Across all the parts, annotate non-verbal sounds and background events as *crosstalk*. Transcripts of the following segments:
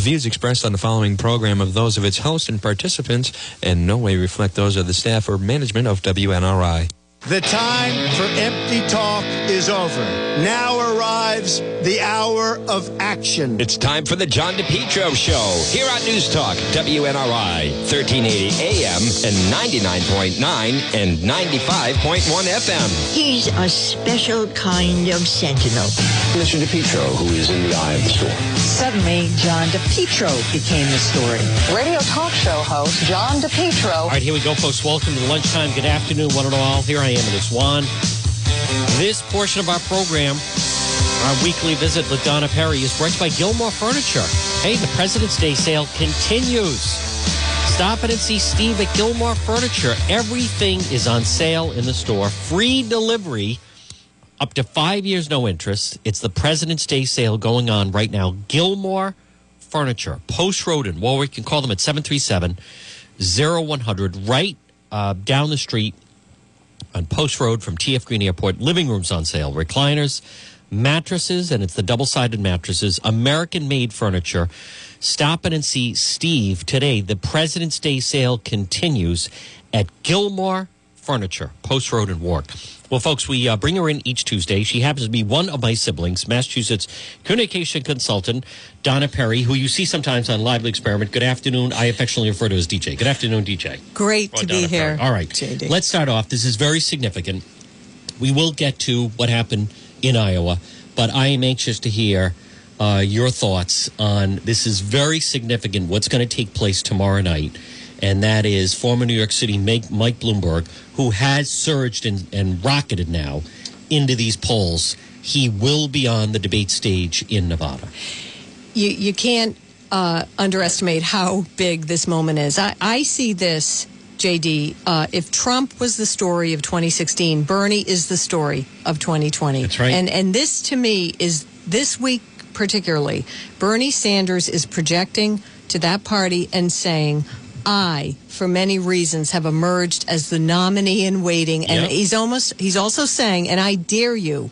The views expressed on the following program are those of its host and participants and no way reflect those of the staff or management of WNRI. The time for empty talk is over. Now arrives the hour of action. It's time for the John DePetro Show here on News Talk, WNRI, 1380 AM and 99.9 and 95.1 FM. He's a special kind of sentinel. Mr. DePetro, who is in the eye of the storm. Suddenly, John DePetro became the story. Radio talk show host John DePetro. All right, here we go, folks. Welcome to the lunchtime. Good afternoon, one and all. Here I am, and it's Juan. This portion of our program, our weekly visit with Donna Perry, is brought by Gilmore Furniture. Hey, the President's Day sale continues. Stop in and see Steve at Gilmore Furniture. Everything is on sale in the store. Free delivery, up to five years, no interest. It's the President's Day sale going on right now. Gilmore Furniture, Post Road in Warwick. You can call them at 737 0100, right uh, down the street on Post Road from TF Green Airport. Living rooms on sale, recliners, mattresses, and it's the double sided mattresses, American made furniture. Stop in and see Steve today. The President's Day sale continues at Gilmore Furniture, Post Road in Warwick. Well, folks, we uh, bring her in each Tuesday. She happens to be one of my siblings, Massachusetts communication consultant Donna Perry, who you see sometimes on Lively Experiment. Good afternoon. I affectionately refer to as DJ. Good afternoon, DJ. Great Or to Donna be here. Perry. All right. JD. Let's start off. This is very significant. We will get to what happened in Iowa, but I am anxious to hear uh, your thoughts on this is very significant what's going to take place tomorrow night. And that is former New York City Mike Bloomberg, who has surged and, and rocketed now into these polls. He will be on the debate stage in Nevada. you, you can't uh, underestimate how big this moment is. I, I see this, JD. Uh, if Trump was the story of 2016, Bernie is the story of 2020. That's right. And and this to me is this week particularly. Bernie Sanders is projecting to that party and saying. I, for many reasons, have emerged as the nominee in waiting, and Yep. he's almost he's also saying, and I dare you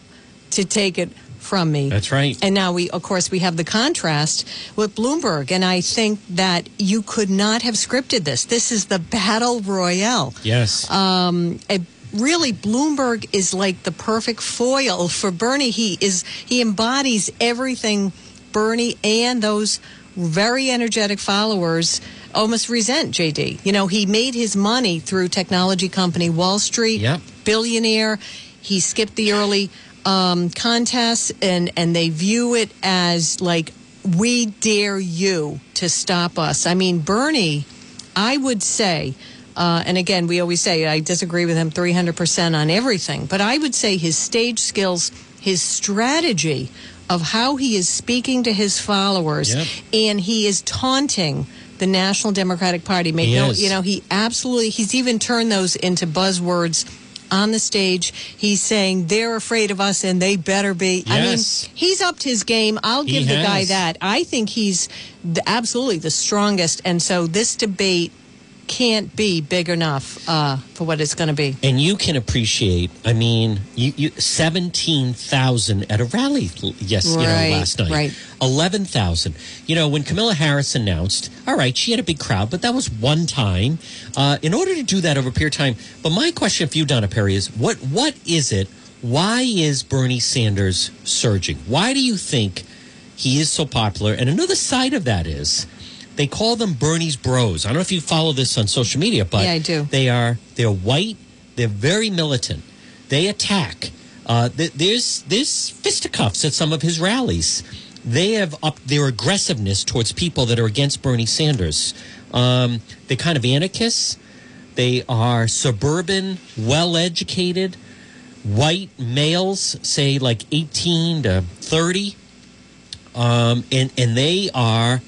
to take it from me. That's right. And now we, of course, we have the contrast with Bloomberg, and I think that you could not have scripted this. This is the battle royale. Yes. Um, it- really, Bloomberg is like the perfect foil for Bernie. He is he embodies everything Bernie and those very energetic followers almost resent. JD, you know, he made his money through technology company Wall Street. Yep. Billionaire. He skipped the early um, contests, and and they view it as like we dare you to stop us. I mean, Bernie, I would say. Uh, and again, we always say I disagree with him 300% on everything, but I would say his stage skills, his strategy of how he is speaking to his followers, Yep. and he is taunting the National Democratic Party. Make no, you know, he absolutely, he's even turned those into buzzwords on the stage. He's saying they're afraid of us and they better be. Yes. I mean, he's upped his game. I'll He give the guy that. I think he's the, absolutely the strongest. And so this debate can't be big enough uh, for what it's going to be. And you can appreciate, I mean, you, you 17,000 at a rally, yes, you know, last night. right. 11,000. You know, when Kamala Harris announced, all right, she had a big crowd, but that was one time. Uh, in order to do that over a period of time, but my question for you, Donna Perry, is what what is it? Why is Bernie Sanders surging? Why do you think he is so popular? And another side of that is they call them Bernie's bros. I don't know if you follow this on social media, but Yeah, I do. they are they're white. They're very militant. They attack. Uh, th- there's there's fisticuffs at some of his rallies. They have upped their aggressiveness towards people that are against Bernie Sanders. Um, they're kind of anarchists. They are suburban, well-educated, white males, say like 18 to 30, um, and and they are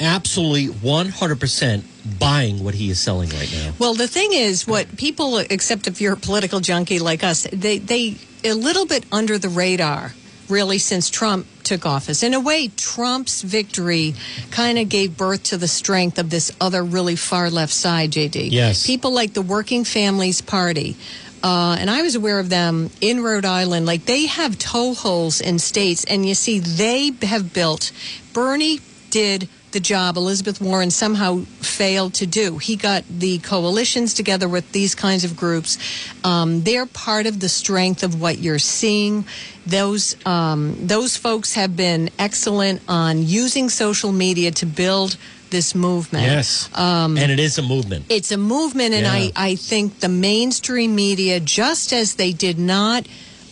absolutely 100% buying what he is selling right now. Well, the thing is, what people, except if you're a political junkie like us, they they a little bit under the radar, really, since Trump took office. In a way, Trump's victory kind of gave birth to the strength of this other really far left side. JD, Yes. people like the Working Families Party. Uh, and I was aware of them in Rhode Island. Like they have toeholds in states, and you see, they have built. Bernie did the job Elizabeth Warren somehow failed to do. He got the coalitions together with these kinds of groups. Um, they're part of the strength of what you're seeing. Those um, those folks have been excellent on using social media to build this movement. Yes. and it is a movement. It's a movement, and Yeah. I, I think the mainstream media, just as they did not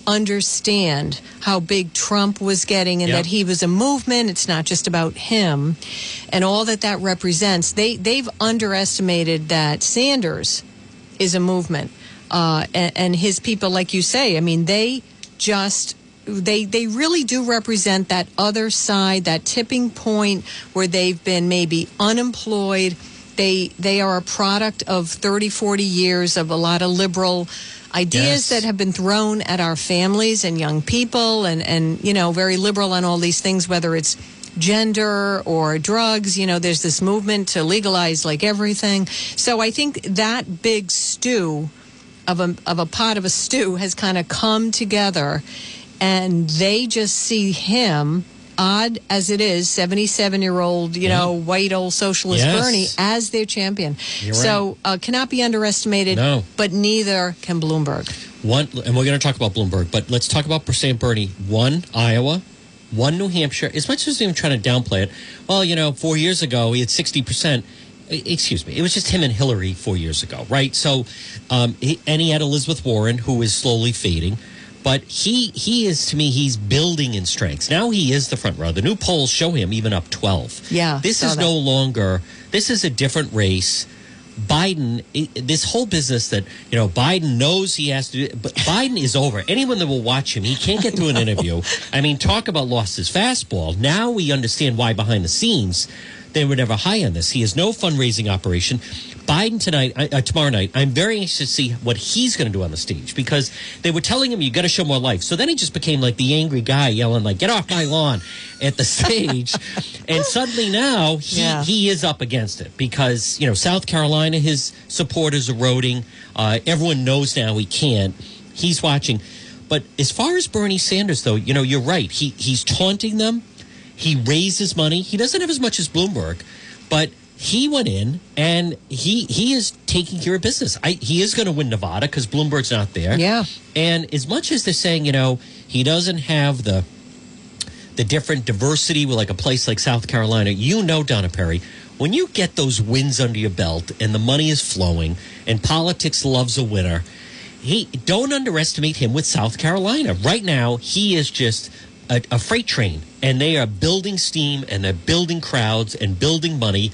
understand how big Trump was getting and Yep. that he was a movement, it's not just about him, and all that that represents, they, they've underestimated that Sanders is a movement. Uh, and, and his people, like you say, I mean, they just they they really do represent that other side, that tipping point where they've been maybe unemployed. They they are a product of 30, 40 years of a lot of liberal ideas Yes. that have been thrown at our families and young people and and you know very liberal on all these things whether it's gender or drugs you know there's this movement to legalize like everything so i think that big stew of a of a pot of a stew has kind of come together, and they just see him. Odd as it is, 77 year old, you know, white old socialist Yes. Bernie as their champion. You're so uh, cannot be underestimated, No. but neither can Bloomberg. One, and we're going to talk about Bloomberg, but let's talk about Sam Bernie. One, Iowa. One, New Hampshire. As much as I'm trying to downplay it, well, you know, four years ago he had 60%. E- Excuse me. It was just him and Hillary four years ago, right? So, um, he, and he had Elizabeth Warren, who is slowly fading. But he he is to me he's building in strengths. Now he is the front row. The new polls show him even up twelve. Yeah, this is that. no longer. This is a different race. Biden, this whole business that you know, Biden knows he has to. do But *laughs* Biden is over. Anyone that will watch him, he can't get through an interview. *laughs* I mean, talk about lost his fastball. Now we understand why behind the scenes they were never high on this. He has no fundraising operation. Biden tonight, uh, uh, tomorrow night, I'm very anxious to see what he's going to do on the stage because they were telling him you got to show more life. So then he just became like the angry guy yelling like "Get off my lawn" at the stage, *laughs* and suddenly now he Yeah. he is up against it because you know South Carolina, his support is eroding. Uh, everyone knows now he can't. He's watching, but as far as Bernie Sanders, though, you know you're right. He he's taunting them. He raises money. He doesn't have as much as Bloomberg, but he went in and he he is taking care of business. I, he is going to win Nevada because Bloomberg's not there. Yeah. And as much as they're saying, you know, he doesn't have the the different diversity with like a place like South Carolina, you know, Donna Perry, when you get those wins under your belt and the money is flowing and politics loves a winner, he don't underestimate him with South Carolina. Right now, he is just a, a freight train, and they are building steam and they're building crowds and building money,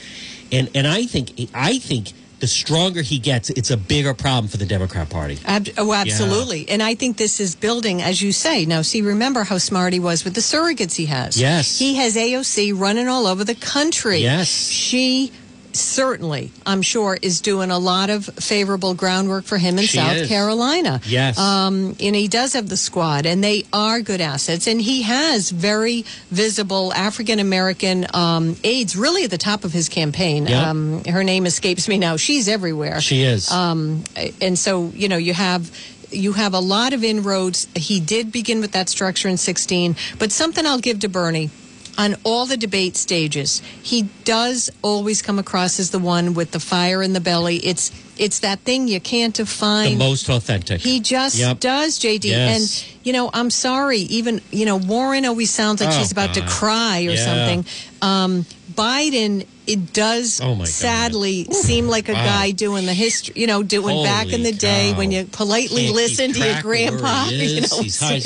and and I think I think the stronger he gets, it's a bigger problem for the Democrat Party. Ab- oh, absolutely. And I think this is building, as you say. Now, see, remember how smart he was with the surrogates he has. Yes. He has AOC running all over the country. Yes. She certainly, I'm sure, is doing a lot of favorable groundwork for him in She South is. Carolina. Yes. Um, and he does have the squad, and they are good assets. And he has very visible African American um, aides really at the top of his campaign. Yeah. Um, her name escapes me now. She's everywhere She is. um, and so you know you have you have a lot of inroads. He did begin with that structure in 16, but something I'll give to Bernie. On all the debate stages, he does always come across as the one with the fire in the belly. It's it's that thing you can't the define. most authentic. He just Yep. does, JD. Yes. And, you know, I'm sorry, even, you know, Warren always sounds like Oh, she's about to cry or Yeah. something. Um, Biden, it does Oh, God. sadly seem like a Wow. guy doing the history, you know, doing back in Holy the day when you politely Can't listen to your track of where grandpa. *laughs* You know, He's high,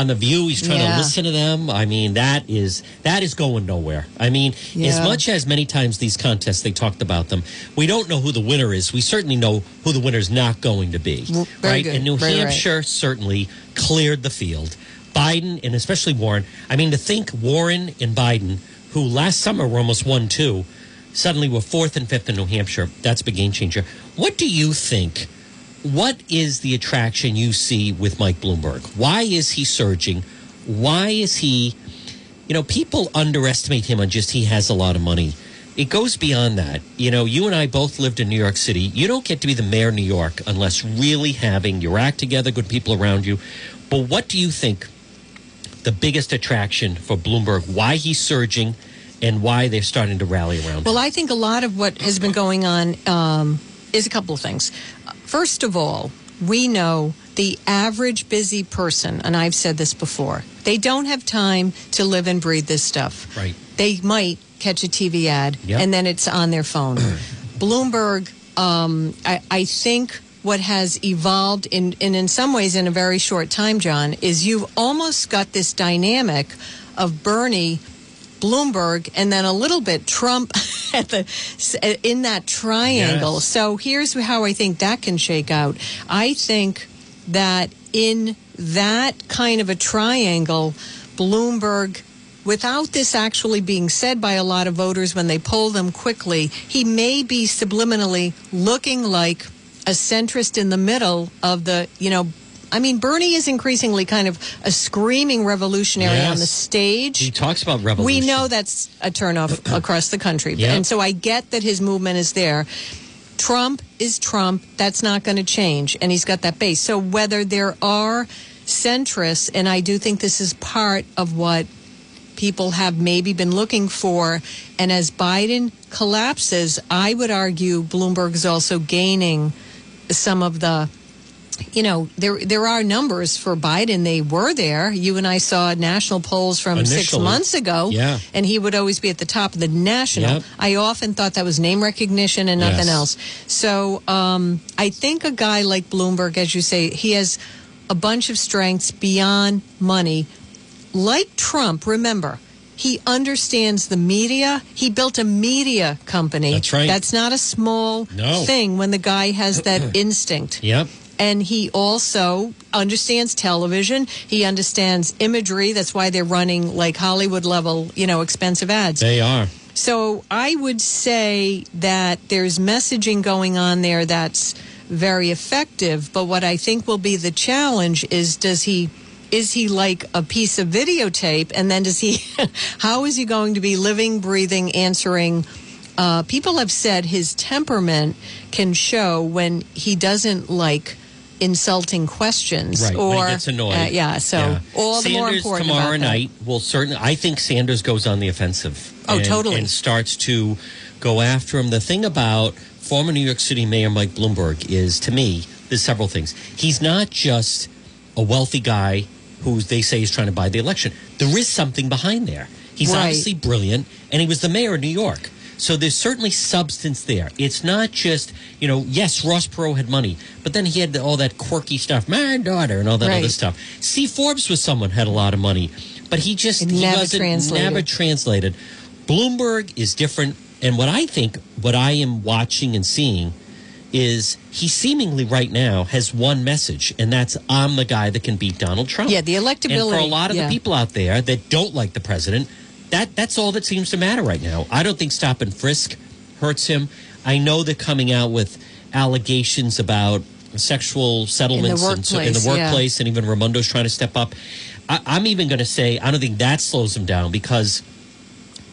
on the View. He's trying Yeah. to listen to them. I mean, that is that is going nowhere. I mean, as much as many times these contests they talked about them, we don't know who the winner is. We certainly know who the winner is not going to be. Very right? good. And New Very right. Hampshire certainly cleared the field. Biden and especially Warren. I mean, to think Warren and Biden, who last summer were almost one two, suddenly we're fourth and fifth in New Hampshire. That's a big game changer. What do you think? What is the attraction you see with Mike Bloomberg? Why is he surging? Why is he, you know, people underestimate him on just he has a lot of money. It goes beyond that. You know, you and I both lived in New York City. You don't get to be the mayor of New York unless really having your act together, good people around you. But what do you think the biggest attraction for Bloomberg, why he's surging, and why they're starting to rally around. Well. I think a lot of what has been going on um, is a couple of things. First of all, we know the average busy person, and I've said this before, they don't have time to live and breathe this stuff. Right. They might catch a TV ad Yep. and then it's on their phone. *clears throat* Bloomberg, um, I, I think what has evolved in, in in some ways in a very short time, John, is you've almost got this dynamic of Bernie Bloomberg and then a little bit Trump *laughs* at the in that triangle. Yes. So here's how I think that can shake out. I think that in that kind of a triangle, Bloomberg without this actually being said by a lot of voters when they poll them quickly, he may be subliminally looking like a centrist in the middle of the, you know, I mean, Bernie is increasingly kind of a screaming revolutionary on the stage. he talks about revolution. We know that's a turnoff *clears throat* across the country. Yep. And so I get that his movement is there. Trump is Trump. That's not going to change. And he's got that base. So whether there are centrists, and I do think this is part of what people have maybe been looking for. And as Biden collapses, I would argue Bloomberg is also gaining some of the you know, there there are numbers for Biden. They were there. You and I saw national polls from six months ago, Yeah. and he would always be at the top of the national. Yep. I often thought that was name recognition and nothing Yes. else. So um, I think a guy like Bloomberg, as you say, he has a bunch of strengths beyond money. Like Trump, remember. He understands the media. He built a media company. That's right. That's not a small No. thing when the guy has that *clears throat* instinct Yep. And he also understands television. He understands imagery. That's why they're running like Hollywood level, you know, expensive ads. They are. So I would say that there's messaging going on there that's very effective. But what I think will be the challenge is does he is he like a piece of videotape and then does he *laughs* how is he going to be living, breathing, answering uh, people have said his temperament can show when he doesn't like insulting questions Right. or gets annoyed. uh, yeah so all the more important tomorrow night will certainly. I think Sanders goes on the offensive. Oh, and- totally. And starts to go after him. The thing about former New York City Mayor Mike Bloomberg is, to me, there's several things. He's not just a wealthy guy who they say is trying to buy the election. There is something behind there. He's Right. obviously brilliant, and he was the mayor of New York. So there's certainly substance there. It's not just, you know, yes, Ross Perot had money, but then he had all that quirky stuff, my daughter, and all that other stuff. Steve Forbes was someone who had a lot of money, but he just he never wasn't translated. never translated. Bloomberg is different, and what I think, what I am watching and seeing, is he seemingly right now has one message, and that's I'm the guy that can beat Donald Trump. Yeah, the electability. And for a lot of yeah. the people out there that don't like the president, that that's all that seems to matter right now. I don't think stop and frisk hurts him. I know they're coming out with allegations about sexual settlements and so- in the workplace, yeah. and even Raimondo's trying to step up. I, I'm even going to say I don't think that slows him down because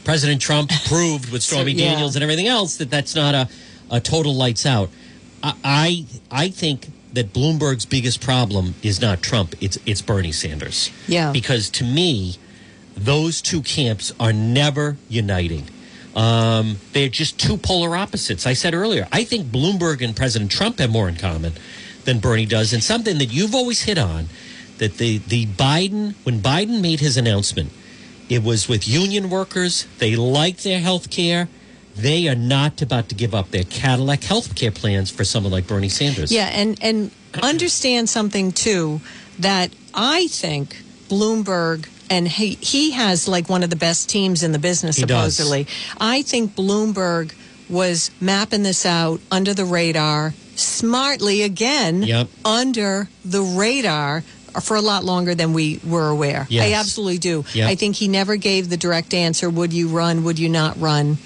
President Trump *laughs* proved with Stormy yeah. Daniels and everything else that that's not a, a total lights out. I, I I think that Bloomberg's biggest problem is not Trump; it's it's Bernie Sanders. Yeah. Because to me, those two camps are never uniting. Um, they're just two polar opposites. I said earlier, I think Bloomberg and President Trump have more in common than Bernie does, and something that you've always hit on that the the Biden when Biden made his announcement, it was with union workers. They like their health care. They are not about to give up their Cadillac health care plans for someone like Bernie Sanders. Yeah, and and understand something too that I think Bloomberg and he he has like one of the best teams in the business He does. supposedly. I think Bloomberg was mapping this out under the radar smartly again Yep. under the radar for a lot longer than we were aware. Yes. I absolutely do. Yep. I think he never gave the direct answer would you run would you not run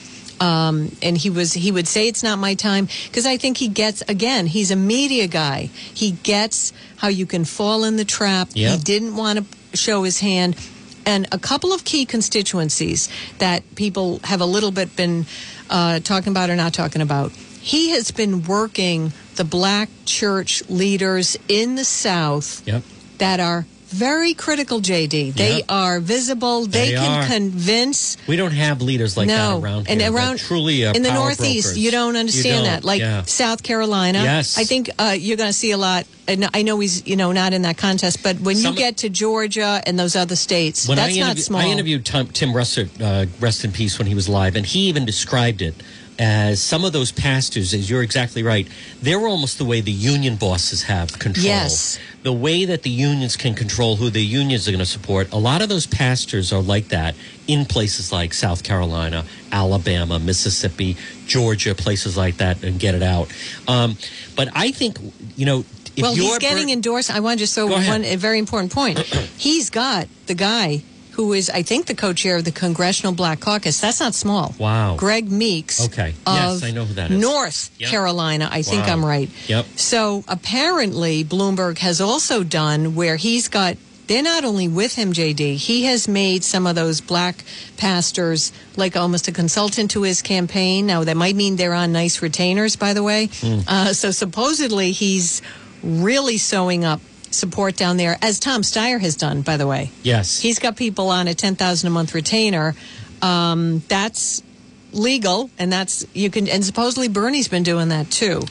um, and he was he would say it's not my time because I think he gets again he's a media guy he gets how you can fall in the trap Yep. he didn't want to show his hand and a couple of key constituencies that people have a little bit been uh, talking about or not talking about he has been working the black church leaders in the south Yep. that are very critical, JD. They Yep. are visible. They, They can are. convince. We don't have leaders like no, that around and here. They're around truly in the Northeast, brokers. you don't understand don't. that. Like Yeah. South Carolina, Yes. I think uh, you're going to see a lot. And I know he's you know not in that contest, but when Some- you get to Georgia and those other states, that's I, not small. I interviewed Tim, Tim Russert, uh, rest in peace, when he was live, and he even described it as some of those pastors, as you're exactly right, they're almost the way the union bosses have control. Yes. The way that the unions can control who the unions are going to support. A lot of those pastors are like that in places like South Carolina, Alabama, Mississippi, Georgia, places like that, and get it out. Um, but I think, you know, if well, he's getting endorsed. I want to just throw one a very important point. *clears throat* he's got the guy who is, I think, the co-chair of the Congressional Black Caucus. That's not small. Wow. Greg Meeks. Okay. Yes, I know who that is. North Yep. Carolina. I think Wow. I'm right. Yep. So apparently, Bloomberg has also done where he's got. They're not only with him, JD. He has made some of those black pastors like almost a consultant to his campaign. Now that might mean they're on nice retainers, by the way. Hmm. Uh, so supposedly he's really sewing up support down there, as Tom Steyer has done, by the way. Yes. He's got people on a ten thousand a month retainer. Um, that's legal, and that's you can. And supposedly Bernie's been doing that too.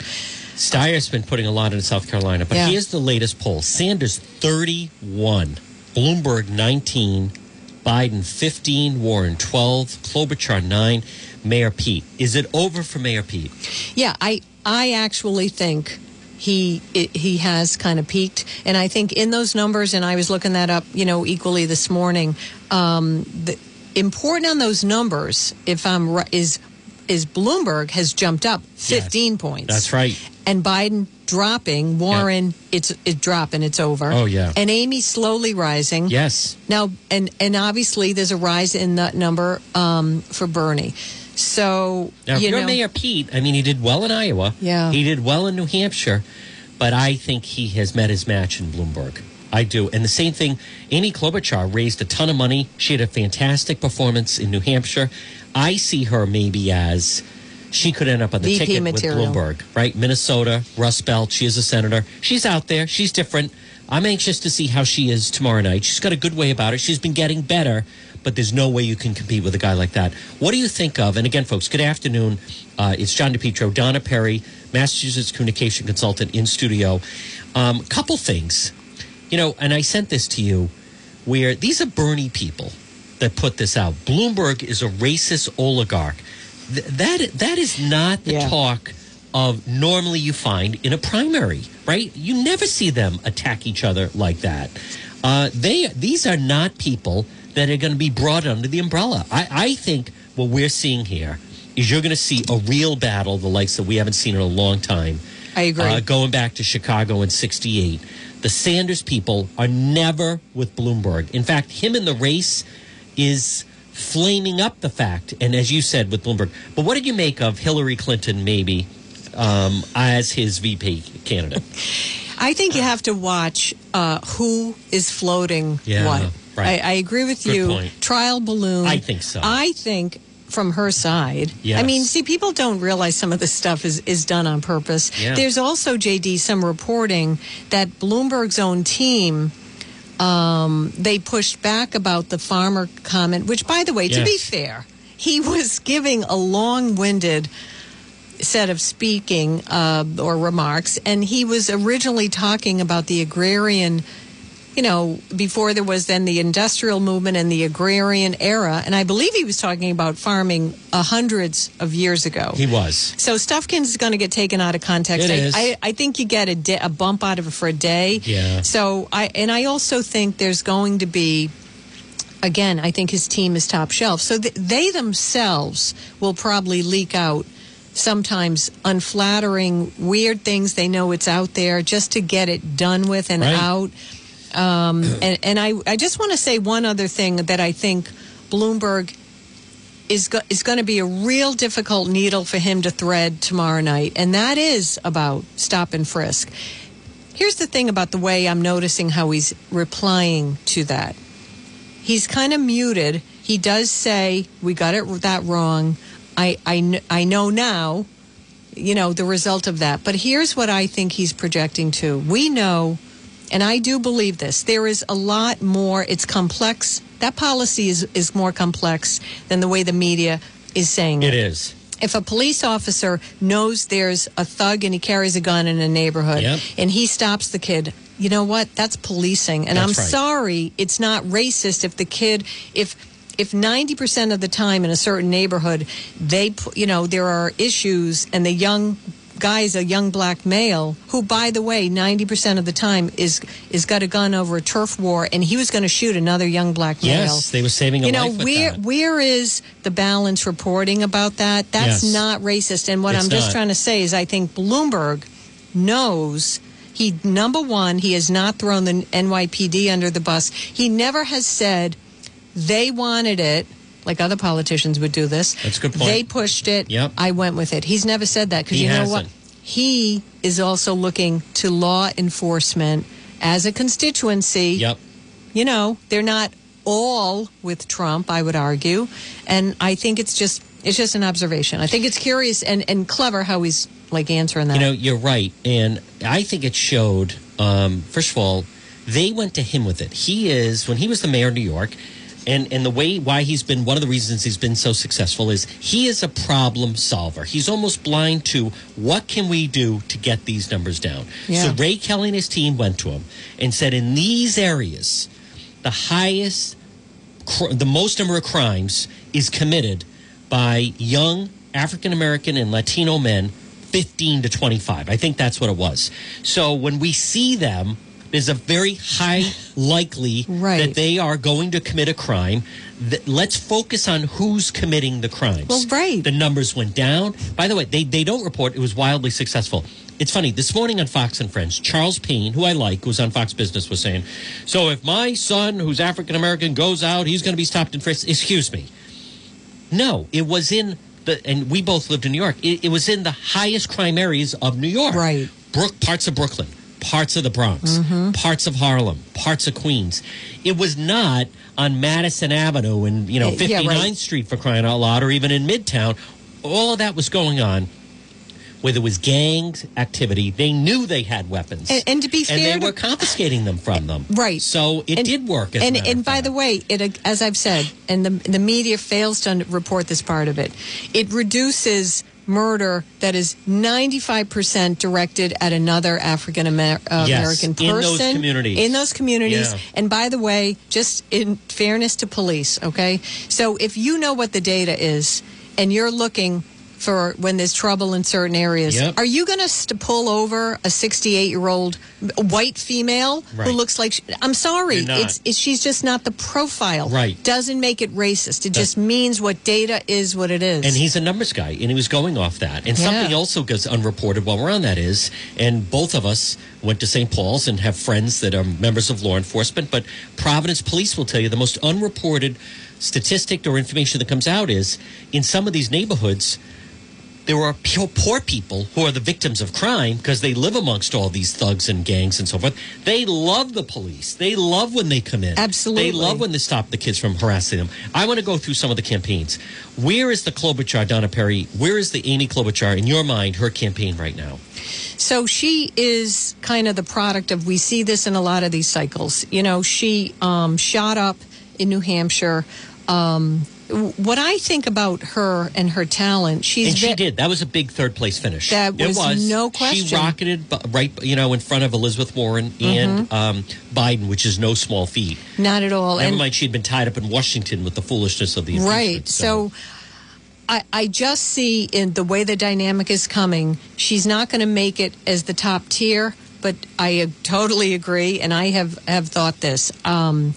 Steyer's been putting a lot in South Carolina, but Yeah. here's the latest poll: Sanders 31, Bloomberg 19, Biden 15, Warren 12, Klobuchar 9, Mayor Pete. Is it over for Mayor Pete? Yeah, I I actually think he it, he has kind of peaked, and I think in those numbers, and I was looking that up, you know, equally this morning. Um, the important on those numbers, if I'm right, is is Bloomberg has jumped up 15 points. That's right. and Biden dropping, Warren it's it dropping, it's over. Oh, yeah. and Amy slowly rising. Yes. Now, and and obviously there's a rise in that number um, for Bernie. So Now, you know, Mayor Pete, I mean, he did well in Iowa. Yeah. He did well in New Hampshire, but I think he has met his match in Bloomberg. I do. And the same thing, Amy Klobuchar raised a ton of money. She had a fantastic performance in New Hampshire. I see her maybe as she could end up on the VP ticket material. with Bloomberg, right? Minnesota, Rust Belt. She is a senator. She's out there. She's different. I'm anxious to see how she is tomorrow night. She's got a good way about her. She's been getting better, but there's no way you can compete with a guy like that. What do you think of? And again, folks, good afternoon. Uh, it's John DePetro, Donna Perry, Massachusetts communication consultant in studio. Um, couple things, you know, and I sent this to you where these are Bernie people that put this out. Bloomberg is a racist oligarch. Th- that that is not the Yeah. talk of normally you find in a primary, right? You never see them attack each other like that. Uh, they these are not people that are going to be brought under the umbrella. I, I think what we're seeing here is you're going to see a real battle, the likes that we haven't seen in a long time. I agree. Uh, going back to Chicago in '68, the Sanders people are never with Bloomberg. In fact, him in the race is flaming up the fact, and as you said with Bloomberg. But what did you make of Hillary Clinton maybe um, as his VP candidate? I think you have to watch uh, who is floating Yeah, what. right. I, I agree with Good you. point. Trial balloon. I think so. I think from her side. Yes. I mean, see, people don't realize some of this stuff is, is done on purpose. Yeah. There's also, JD, some reporting that Bloomberg's own team. Um, they pushed back about the farmer comment, which, by the way, to be fair, he was giving a long-winded set of speaking uh, or remarks, and he was originally talking about the agrarian. You know, before there was then the industrial movement and the agrarian era, and I believe he was talking about farming uh, hundreds of years ago. He was. So stuff is going to get taken out of context. It I, is. I, I think you get a, di- a bump out of it for a day. Yeah. So I and I also think there's going to be. Again, I think his team is top shelf. So th- they themselves will probably leak out sometimes unflattering, weird things. They know it's out there just to get it done with and Right. out. Um, *clears throat* and and I, I just want to say one other thing that I think Bloomberg is go- is going to be a real difficult needle for him to thread tomorrow night, and that is about stop and frisk. Here's the thing about the way I'm noticing how he's replying to that. He's kind of muted. He does say we got it that wrong. I I I know now, you know the result of that. But here's what I think he's projecting to. We know and I do believe this, there is a lot more. It's complex. That policy is is more complex than the way the media is saying It is. if a police officer knows there's a thug and he carries a gun in a neighborhood Yep. and he stops the kid, you know what? That's policing. And That's I'm right. sorry, it's not racist if the kid if if 90% of the time in a certain neighborhood they you know there are issues and the young guy is a young black male who by the way 90% of the time is is got a gun over a turf war and he was going to shoot another young black male Yes, they were saving a you know where that. where is the balance reporting about that that's Yes. not racist and what It's i'm just not. trying to say is i think bloomberg knows he number one he has not thrown the nypd under the bus he never has said they wanted it like other politicians would do this That's a good point. they pushed it Yep. i went with it he's never said that because you know what hasn't. he is also looking to law enforcement as a constituency Yep. you know, they're not all with Trump, I would argue. And I think it's just it's just an observation. I think it's curious and, and clever how he's like answering that. You know, you're right, and I think it showed. Um, first of all, they went to him with it. He is when he was the mayor of New York, and and the way why he's been one of the reasons he's been so successful is he is a problem solver. He's almost blind to what can we do to get these numbers down. Yeah. So Ray Kelly and his team went to him and said, in these areas, the highest, cr- the most number of crimes is committed by young African American and Latino men 15 to 25. I think that's what it was. So when we see them, there's a very high likely Right. that they are going to commit a crime. Let's focus on who's committing the crimes. Well, right. The numbers went down. By the way, they, they don't report it was wildly successful. It's funny. This morning on Fox and Friends, Charles Payne, who I like, who's on Fox Business, was saying, "So if my son, who's African American, goes out, he's going to be stopped and frisked." Excuse me. No, it was in the, and we both lived in New York. It, it was in the highest crime areas of New York. Right. Brook, parts of Brooklyn, parts of the Bronx, Mm-hmm. parts of Harlem, parts of Queens. It was not on Madison Avenue and you know Uh, yeah, 59th right. Street for crying out loud, or even in Midtown. All of that was going on. Where there was gangs activity, they knew they had weapons, And- and to be fair, and they were confiscating them from them. *laughs* Right. So it And- did work. As and and by the way, it as I've said, and the the media fails to report this part of it. It reduces murder that is 95% directed at another African Amer- uh, Yes, American person in those communities. In those communities. Yeah. And by the way, just in fairness to police, okay? So if you know what the data is and you're looking for when there's trouble in certain areas, Yep. are you going to st- pull over a 68 year old white female Right. who looks like? She, I'm sorry, it's, it's she's just not the profile. Right. Doesn't make it racist. It just means what data is what it is. And he's a numbers guy, and he was going off that. And something also goes unreported while we're on that is, and both of us went to St. Paul's and have friends that are members of law enforcement, but Providence Police will tell you the most unreported statistic or information that comes out is in some of these neighborhoods, there are poor, poor people who are the victims of crime because they live amongst all these thugs and gangs and so forth. They love the police. They love when they come in. Absolutely. They love when they stop the kids from harassing them. I want to go through some of the campaigns. Where is the Klobuchar, Donna Perry? Where is the Amy Klobuchar, in your mind, her campaign right now? So she is kind of the product of. We see this in a lot of these cycles. You know, she um, shot up in New Hampshire. Um, what I think about her and her talent, she's and she ve- did. That was a big third place finish. That it was was no question. She rocketed right, you know, in front of Elizabeth Warren and Mm-hmm. um, Biden, which is no small feat. not at all. Never and mind, she had been tied up in Washington with the foolishness of the. Right. So I, I just see in the way the dynamic is coming, she's not going to make it as the top tier, but I totally agree. And I have, have thought this. Um,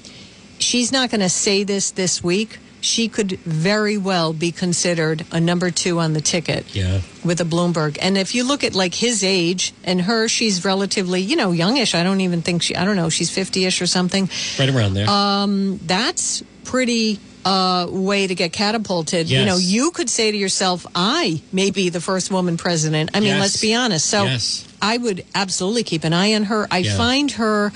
she's not going to say this this week. She could very well be considered a number two on the ticket yeah. with a Bloomberg. And if you look at like his age and her, she's relatively, you know, youngish. I don't even think she, I don't know, she's 50 ish or something Right around there. Um, that's pretty uh, way to get catapulted. You know, you could say to yourself, I may be the first woman president. I mean, Yes. let's be honest. So Yes. I would absolutely keep an eye on her. I Yeah. find her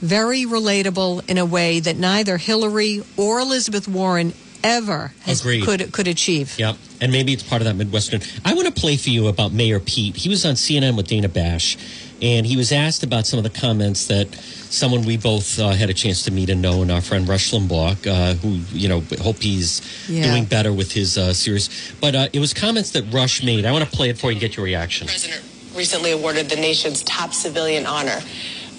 very relatable in a way that neither Hillary or Elizabeth Warren ever has, could could achieve. Yep. And maybe it's part of that Midwestern. I want to play for you about Mayor Pete. He was on CNN with Dana Bash, and he was asked about some of the comments that someone we both uh, had a chance to meet and know, and our friend Rush Limbaugh, uh, who you know hope he's Yeah. doing better with his uh, series. But uh, it was comments that Rush made. I want to play it for you and get your reaction. president recently awarded the nation's top civilian honor.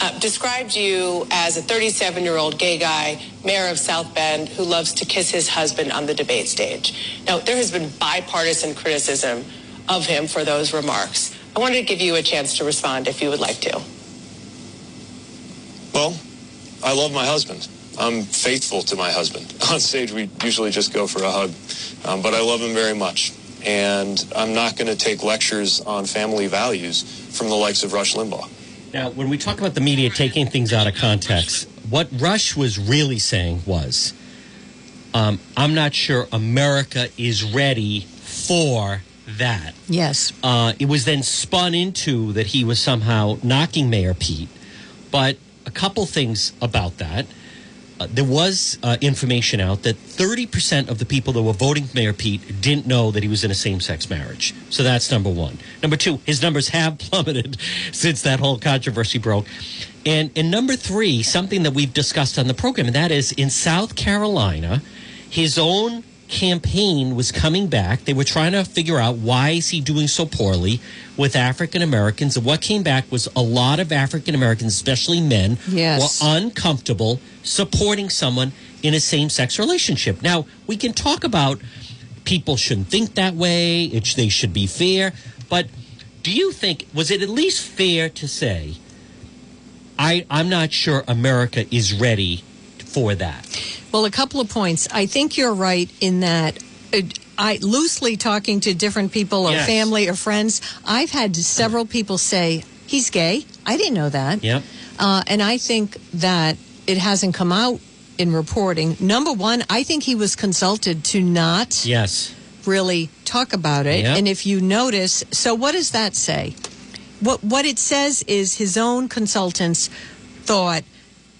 Uh, described you as a 37 year old gay guy, mayor of South Bend, who loves to kiss his husband on the debate stage. Now, there has been bipartisan criticism of him for those remarks. I wanted to give you a chance to respond if you would like to. Well, I love my husband. I'm faithful to my husband. *laughs* On stage, we usually just go for a hug, um, but I love him very much. And I'm not going to take lectures on family values from the likes of Rush Limbaugh. Now, when we talk about the media taking things out of context, what Rush was really saying was, um, I'm not sure America is ready for that. Yes. Uh, it was then spun into that he was somehow knocking Mayor Pete. But a couple things about that. Uh, there was uh, information out that 30% of the people that were voting for Mayor Pete didn't know that he was in a same sex marriage. So that's number one. Number two, his numbers have *laughs* plummeted since that whole controversy broke. And, and number three, something that we've discussed on the program, and that is in South Carolina, his own campaign was coming back. They were trying to figure out why is he doing so poorly with African Americans. And what came back was a lot of African Americans, especially men, Yes. were uncomfortable supporting someone in a same sex relationship. Now, we can talk about people shouldn't think that way, it, they should be fair, but do you think, was it at least fair to say, I, I'm not sure America is ready for that? Well, a couple of points. I think you're right in that. uh, I loosely talking to different people or Yes. family or friends. I've had several people say he's gay. I didn't know that. Yep. Uh, and I think that it hasn't come out in reporting. Number one, I think he was consulted to not Yes. really talk about it. Yep. And if you notice, so what does that say? What what it says is his own consultants thought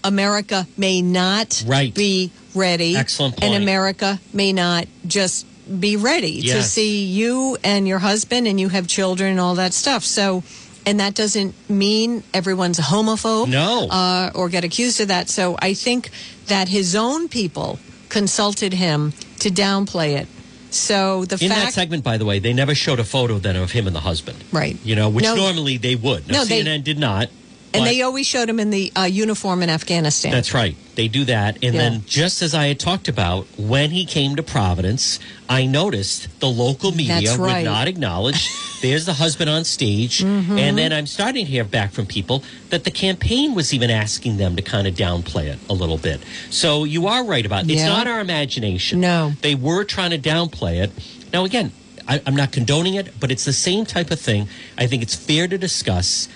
America may not Right. be ready, Excellent and. America may not just be ready to see you and your husband, and you have children and all that stuff. So. And that doesn't mean everyone's a homophobe No. uh, or get accused of that. So I think that his own people consulted him to downplay it. So the In that segment, by the way, they never showed a photo then of him and the husband. right? You know, which No. normally they would. Now, No, they- CNN did not. And but- they always showed him in the uh, uniform in Afghanistan. That's right. They do that. And Yeah. then, just as I had talked about, when he came to Providence, I noticed the local media That's would not acknowledge *laughs* there's the husband on stage. Mm-hmm. And then I'm starting to hear back from people that the campaign was even asking them to kind of downplay it a little bit. So you are right about it. It's not our imagination. No. They were trying to downplay it. Now, again, I, I'm not condoning it, but it's the same type of thing. I think it's fair to discuss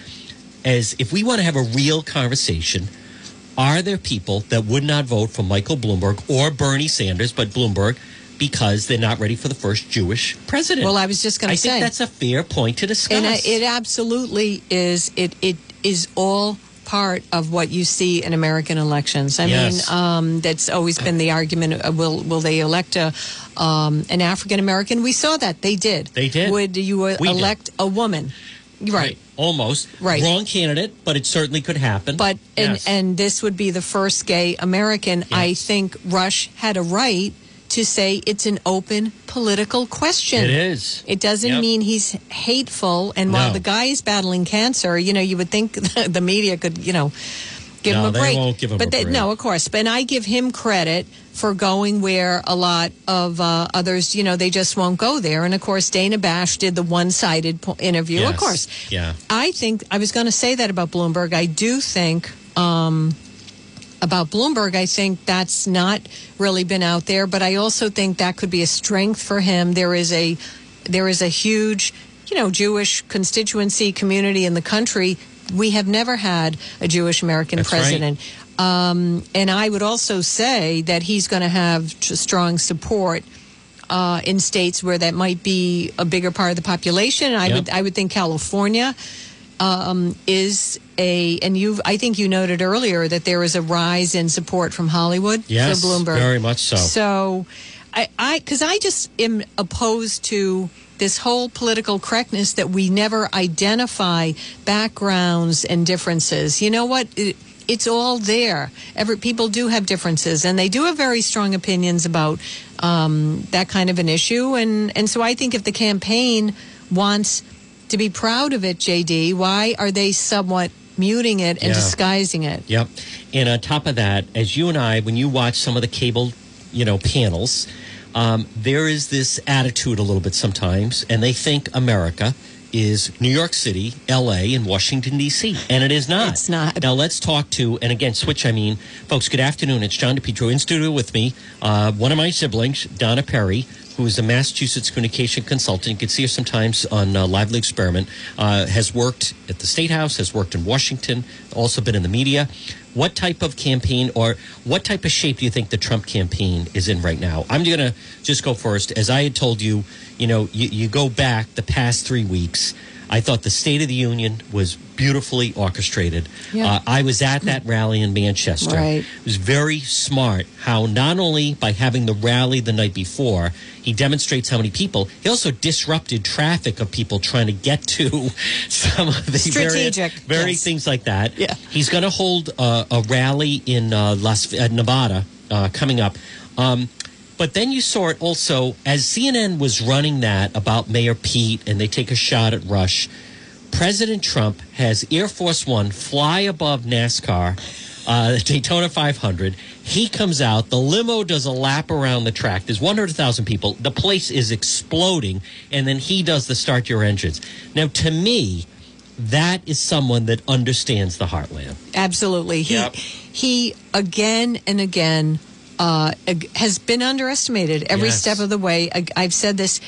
as if we want to have a real conversation, are there people that would not vote for Michael Bloomberg or Bernie Sanders, but Bloomberg, because they're not ready for the first Jewish president? Well, I was just going to say, I think that's a fair point to discuss. and uh, it absolutely is. It it is all part of what you see in American elections. I Yes. mean, um, that's always been the argument: uh, will will they elect a um, an African American? We saw that they did. They did. Would you uh, We did. elect a woman? Right. Almost. Right. Wrong candidate, but it certainly could happen. But and Yes. and this would be the first gay American. I think Rush had a right to say it's an open political question. It is. It doesn't Yep. mean he's hateful. And while the guy is battling cancer, you know, you would think *laughs* the media could, you know, give No, him a they break. won't give him but a they- break. no, of course. But and I give him credit for going where a lot of uh, others, you know, they just won't go there. And of course, Dana Bash did the one-sided interview. Of course, Yeah. I think I was going to say that about Bloomberg. I do think um, about Bloomberg. I think that's not really been out there, but I also think that could be a strength for him. There is a there is a huge, you know, Jewish constituency community in the country. We have never had a Jewish American That's right. president. Um, and I would also say that he's going to have strong support uh, in states where that might be a bigger part of the population. I Yep. would I would think California um, is a and you I think you noted earlier that there is a rise in support from Hollywood Yes, for Bloomberg. very much so. So I I because I just am opposed to this whole political correctness that we never identify backgrounds and differences. You know what? It, it's all there. Every people do have differences, and they do have very strong opinions about um, that kind of an issue. And and so I think if the campaign wants to be proud of it, JD, why are they somewhat muting it and Yeah. disguising it? Yep. And on top of that, as you and I, when you watch some of the cable, you know, panels, um, there is this attitude a little bit sometimes, and they think America is New York City, L.A., and Washington D.C., and it is not. It's not. Now let's talk to, and again, switch. I mean, folks. Good afternoon. It's John DePetro in studio with me. Uh, one of my siblings, Donna Perry. Who is a Massachusetts communication consultant? You can see her sometimes on uh, Lively Experiment. Uh, has worked at the State House, has worked in Washington, also been in the media. What type of campaign or what type of shape do you think the Trump campaign is in right now? I'm going to just go first. As I had told you, you know, you, you go back the past three weeks. I thought the State of the Union was beautifully orchestrated. Yeah. Uh, I was at that rally in Manchester. Right. It was very smart how not only by having the rally the night before, he demonstrates how many people, he also disrupted traffic of people trying to get to *laughs* some of the Strategic, various, very yes. things like that. Yeah. He's going to hold a, a rally in uh, Las uh, Nevada uh, coming up. Um, but then you saw it also as CNN was running that about Mayor Pete and they take a shot at Rush. President Trump has Air Force One fly above NASCAR, uh, *laughs* Daytona 500. He comes out. The limo does a lap around the track. There's 100,000 people. The place is exploding. And then he does the start your engines. Now, to me, that is someone that understands the heartland. Absolutely. He Yep. he again and again uh, has been underestimated every Yes. step of the way. I, I've said this.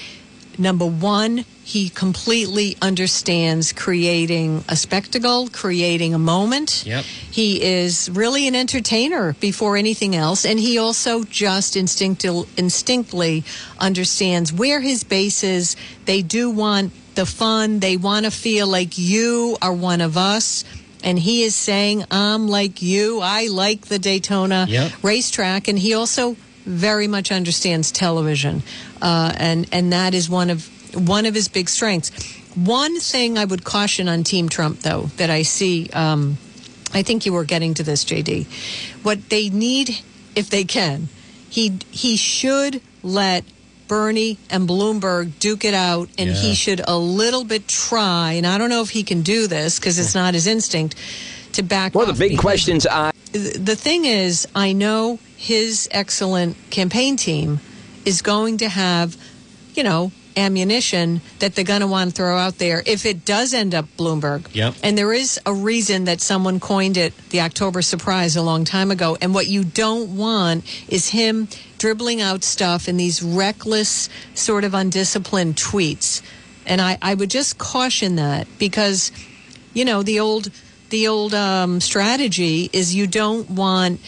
Number one, he completely understands creating a spectacle, creating a moment. Yep. He is really an entertainer before anything else, and he also just instinctil- instinctively understands where his base is. They do want the fun. They want to feel like you are one of us. And he is saying, I'm like you. I like the Daytona Yep. racetrack. And he also very much understands television. Uh, and, and that is one of, one of his big strengths. One thing I would caution on Team Trump, though, that I see, um, I think you were getting to this, JD. What they need, if they can, he he should let Bernie and Bloomberg duke it out, and Yeah. he should a little bit try. And I don't know if he can do this because it's not his instinct to back. One of the big questions I. the thing is, I know his excellent campaign team is going to have, you know, ammunition that they're going to want to throw out there if it does end up Bloomberg. Yep. And there is a reason that someone coined it the October surprise a long time ago. And what you don't want is him dribbling out stuff in these reckless, sort of undisciplined tweets. And I, I would just caution that because, you know, the old the old um, strategy is you don't want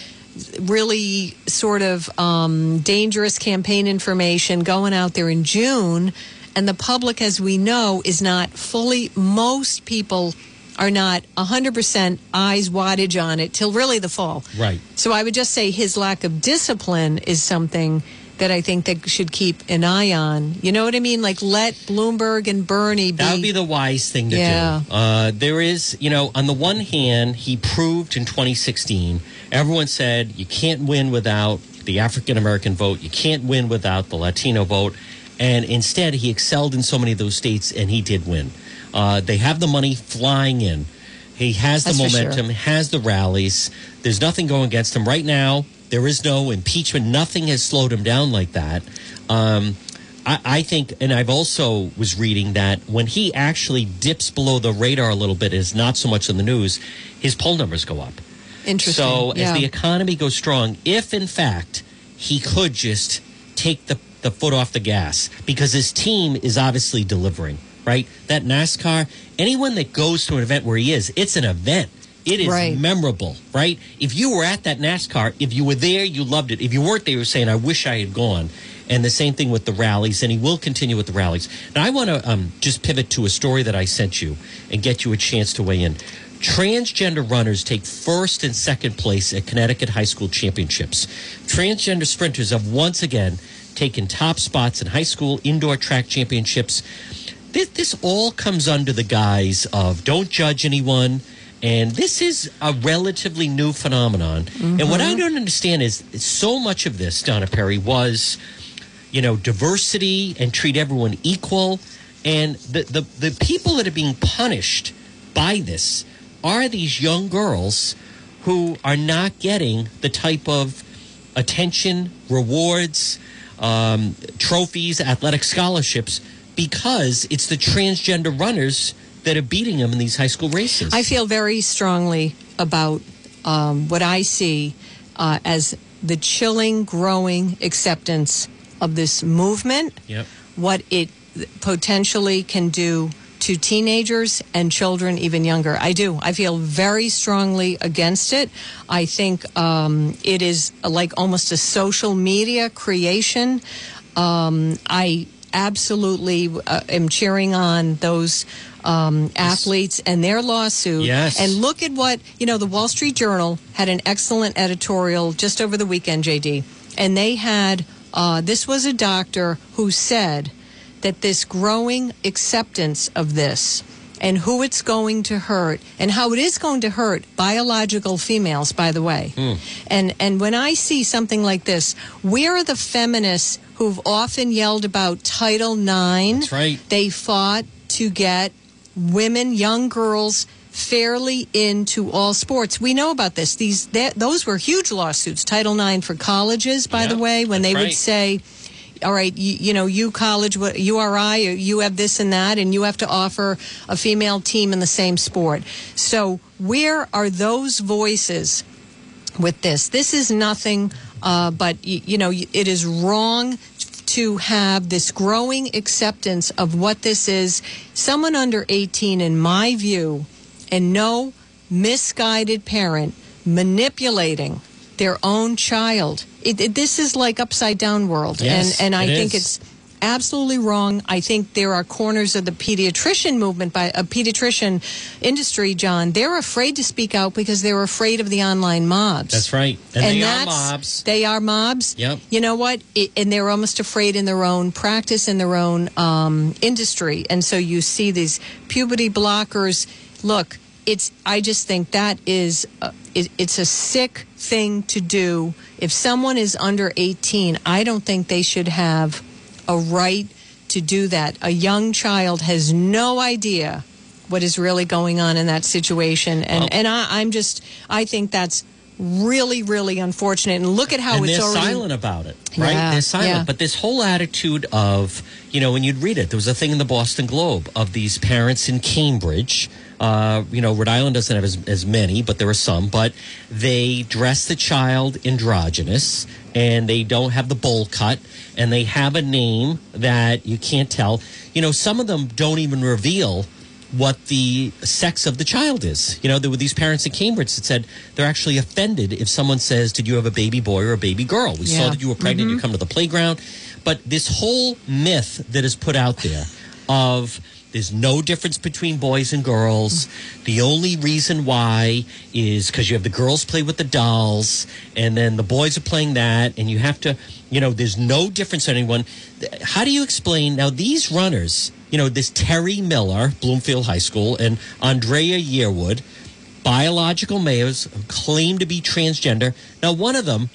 really sort of um, dangerous campaign information going out there in June, and the public, as we know, is not fully. Most people are not 100% eyes wattage on it till really the fall. Right. So I would just say his lack of discipline is something that I think they should keep an eye on. You know what I mean? Like let Bloomberg and Bernie be. That would be the wise thing to Yeah. do. Uh, there is, you know, on the one hand, he proved in 2016, everyone said you can't win without the African American vote, you can't win without the Latino vote. And instead, he excelled in so many of those states, and he did win. Uh, they have the money flying in. He has the That's for sure. momentum, has the rallies. There's nothing going against him right now. There is no impeachment. Nothing has slowed him down like that. Um, I, I think, and I've also was reading that when he actually dips below the radar a little bit, is not so much in the news. His poll numbers go up. Interesting. So yeah. as the economy goes strong, if in fact he could just take the, the foot off the gas because his team is obviously delivering, right? That NASCAR, anyone that goes to an event where he is, it's an event. It is Right. memorable, right? If you were at that NASCAR, if you were there, you loved it. If you weren't there, you were saying, I wish I had gone. And the same thing with the rallies, and he will continue with the rallies. Now, I want to um, just pivot to a story that I sent you and get you a chance to weigh in. Transgender runners take first and second place at Connecticut High School Championships. Transgender sprinters have once again taken top spots in high school indoor track championships. This, this all comes under the guise of don't judge anyone. And this is a relatively new phenomenon. And what I don't understand is so much of this, Donna Perry, was, you know, diversity and treat everyone equal. And the, the, the people that are being punished by this are these young girls who are not getting the type of attention, rewards, um, trophies, athletic scholarships because it's the transgender runners that are beating them in these high school races. I feel very strongly about um, what I see uh, as the chilling, growing acceptance of this movement, Yep. what it potentially can do to teenagers and children even younger. I do. I feel very strongly against it. I think um, it is like almost a social media creation. Um, I absolutely uh, am cheering on those um, athletes and their lawsuit. Yes. And look at what, you know, the Wall Street Journal had an excellent editorial just over the weekend, JD. And they had, uh, this was a doctor who said that this growing acceptance of this and who it's going to hurt and how it is going to hurt biological females by the way. Hmm. And and when i see something like this where are the feminists who've often yelled about title ix That's right. they fought to get women young girls fairly into all sports. We know about this. These that, those were huge lawsuits. Title ix for colleges by Yeah, the way when they would say all right, you, you know, you college, URI, you have this and that, and you have to offer a female team in the same sport. So, where are those voices with this? This is nothing uh, but, y- you know, it is wrong to have this growing acceptance of what this is. Someone under 18, in my view, and no misguided parent manipulating their own child. It, it- this is like upside down world, Yes, and and I it think is. it's absolutely wrong. I think there are corners of the pediatrician movement by a pediatrician industry, John. They're afraid to speak out because they're afraid of the online mobs. That's right. And, they are mobs. They are mobs. Yep. You know what? It, and they're almost afraid in their own practice, in their own um, industry. And so you see these puberty blockers. Look, it's. I just think that is. Uh, it, it's a sick thing to do. If someone is under 18, I don't think they should have a right to do that. A young child has no idea what is really going on in that situation, and Well- and I, I'm just. I think that's really, really unfortunate. And look at how and it's they're already. silent about it, right? Yeah, they're silent. yeah. But this whole attitude of, you know, when you'd read it, there was a thing in the Boston Globe of these parents in Cambridge. Uh, you know, Rhode Island doesn't have as, as many, but there are some. But they dress the child androgynous, and they don't have the bowl cut, and they have a name that you can't tell. You know, some of them don't even reveal what the sex of the child is. You know, there were these parents in Cambridge that said they're actually offended if someone says, Did you have a baby boy or a baby girl? We saw that you were pregnant, you come to the playground. But this whole myth that is put out there of there's no difference between boys and girls. The only reason why is because you have the girls play with the dolls, and then the boys are playing that, and you have to, you know, there's no difference to anyone. How do you explain now these runners? You know, this Terry Miller, Bloomfield High School, and Andraya Yearwood, biological males claim to be transgender. Now, one of them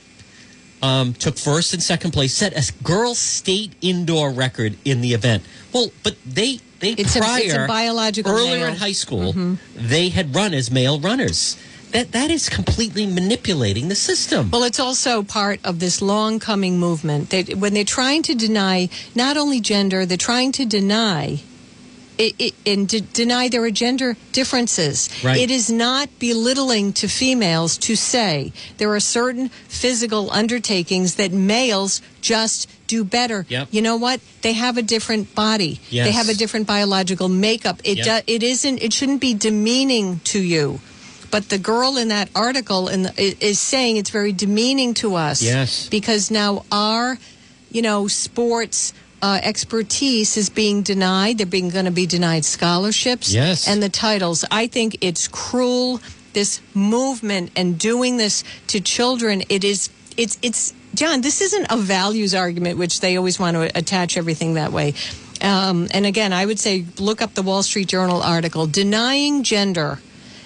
um, took first and second place, set a girls' state indoor record in the event. Well, but they they It's a- prior it's a biological earlier male. in high school they had run as male runners. That that is completely manipulating the system. Well, it's also part of this long coming movement. They, when they're trying to deny not only gender, they're trying to deny it, it, and de- deny there are gender differences. Right. It is not belittling to females to say there are certain physical undertakings that males just do better. Yep. You know what? They have a different body. Yes. They have a different biological makeup. It Yep. do, it isn't. It shouldn't be demeaning to you. But the girl in that article in the, is saying it's very demeaning to us. Yes. Because now our, you know, sports uh, expertise is being denied. They're being going to be denied scholarships. Yes. And the titles. I think it's cruel. This movement and doing this to children. It is. It's. It's. John, this isn't a values argument, which they always want to attach everything that way. Um, and again, I would say look up the Wall Street Journal article denying gender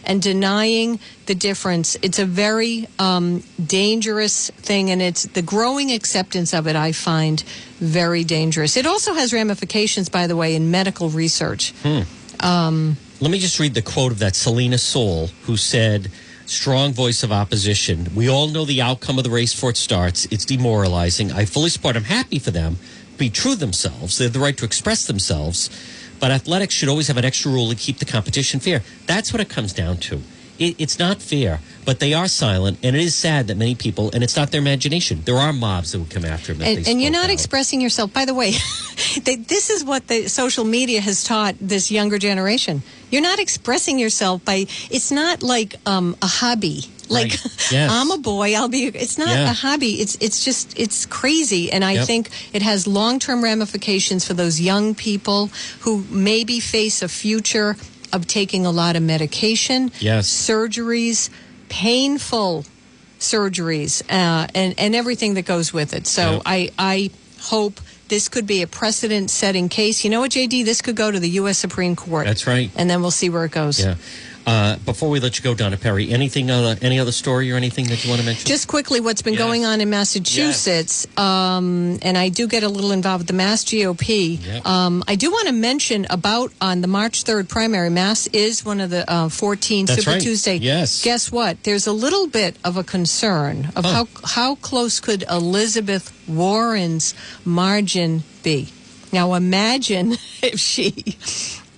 and denying the difference. It's a very um, dangerous thing, and it's the growing acceptance of it. I find very dangerous. It also has ramifications, by the way, in medical research. Um, Let me just read the quote of that Selina Soule, who said, strong voice of opposition. We all know the outcome of the race before it starts. It's demoralizing. I fully support. I'm happy for them. Be true themselves. They have the right to express themselves. But athletics should always have an extra rule to keep the competition fair. That's what it comes down to. It, it's not fair, but they are silent, and it is sad that many people, and it's not their imagination. There are mobs that would come after them. and, and you're not out. expressing yourself. By the way, *laughs* they, this is what the social media has taught this younger generation. You're not expressing yourself by. It's not like um, a hobby. Like Right. *laughs* Yes. I'm a boy, I'll be. It's not Yeah. a hobby. It's it's just it's crazy, and I Yep. think it has long term ramifications for those young people who maybe face a future of taking a lot of medication, Yes. surgeries, painful surgeries uh, and and everything that goes with it. So Yep. I I hope this could be a precedent setting case. You know what, JD? This could go to the U.S. Supreme Court. That's right. And then we'll see where it goes. Yeah. Uh, before we let you go, Donna Perry, anything, uh, any other story or anything that you want to mention? Just quickly, what's been Yes. going on in Massachusetts, um, and I do get a little involved with the Mass GOP. Yep. Um, I do want to mention about on the March 3rd primary, Mass is one of the uh, 14 That's Super right. Tuesday. Yes. Guess what? There's a little bit of a concern of how, how close could Elizabeth Warren's margin be? Now imagine *laughs* if she,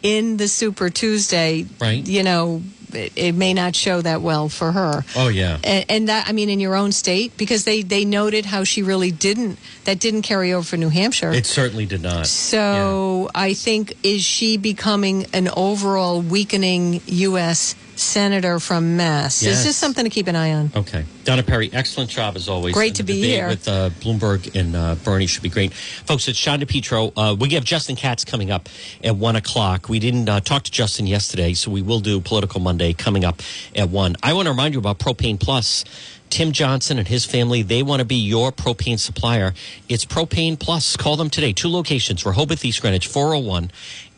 in the Super Tuesday, Right. you know, it, it may not show that well for her oh, yeah. and, and that I mean in your own state because they they noted how she really didn't that didn't carry over for New Hampshire. It certainly did not. so I think is she becoming an overall weakening U.S. senator from Mass? Yes. Is this something to keep an eye on? Okay. Donna Perry, excellent job as always. Great And to be here. With uh, Bloomberg and uh, Bernie should be great. Folks, it's Sean DePetro. Uh, we have Justin Katz coming up at 1 o'clock. We didn't uh, talk to Justin yesterday, so we will do Political Monday coming up at 1. I want to remind you about Propane Plus. Tim Johnson and his family, they want to be your propane supplier. It's Propane Plus. Call them today. Two locations, Rehoboth, East Greenwich, 401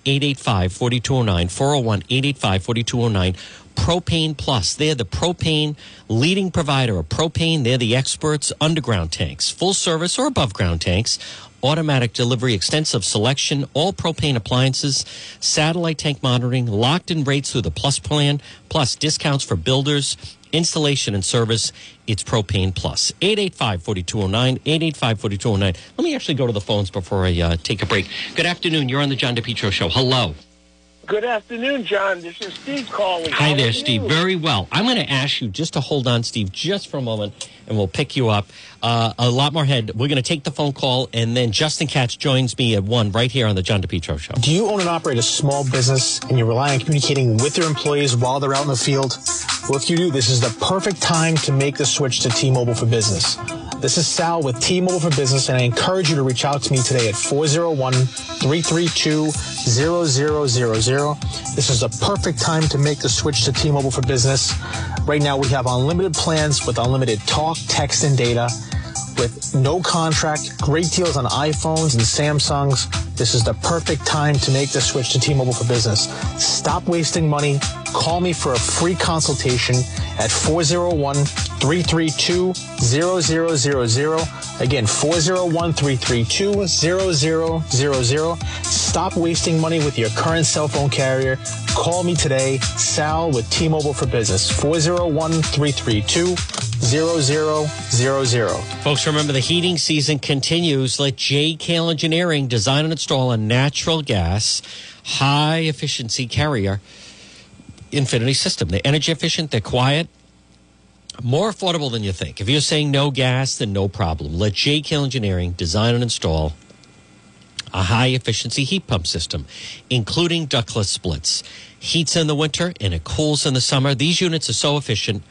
885 4209, 401 885 4209. Propane Plus. They're the propane leading provider of propane. They're the experts. Underground tanks, full service or above ground tanks, automatic delivery, extensive selection, all propane appliances, satellite tank monitoring, locked in rates through the Plus plan, plus discounts for builders, installation and service. It's Propane Plus. 885 4209, 885 4209. Let me actually go to the phones before I uh, take a break. Good afternoon. You're on the John DePetro Show. Hello. Good afternoon, John. This is Steve calling. Hi How there, Steve. you? Very well. I'm going to ask you just to hold on, Steve, just for a moment, and we'll pick you up. Uh, a lot more ahead. We're going to take the phone call, and then Justin Katz joins me at one right here on the John DePetro Show. Do you own and operate a small business and you rely on communicating with your employees while they're out in the field? Well, if you do, this is the perfect time to make the switch to T-Mobile for Business. This is Sal with T-Mobile for Business, and I encourage you to reach out to me today at 401-332-0000. This is the perfect time to make the switch to T-Mobile for Business. Right now, we have unlimited plans with unlimited talk, text, and data with no contract, great deals on iPhones and Samsungs. This is the perfect time to make the switch to T-Mobile for Business. Stop wasting money. Call me for a free consultation at 401-332-0000. Again, 401-332-0000. Stop wasting money with your current cell phone carrier. Call me today, Sal with T-Mobile for Business. 401-332-0000. Folks, remember the heating season continues. Let J. Kale Engineering design and install a natural gas, high efficiency carrier Infinity system. They're energy efficient, they're quiet, more affordable than you think. If you're saying no gas, then no problem. Let J. Kale Engineering design and install a high efficiency heat pump system, including ductless splits. Heats in the winter and it cools in the summer. These units are so efficient,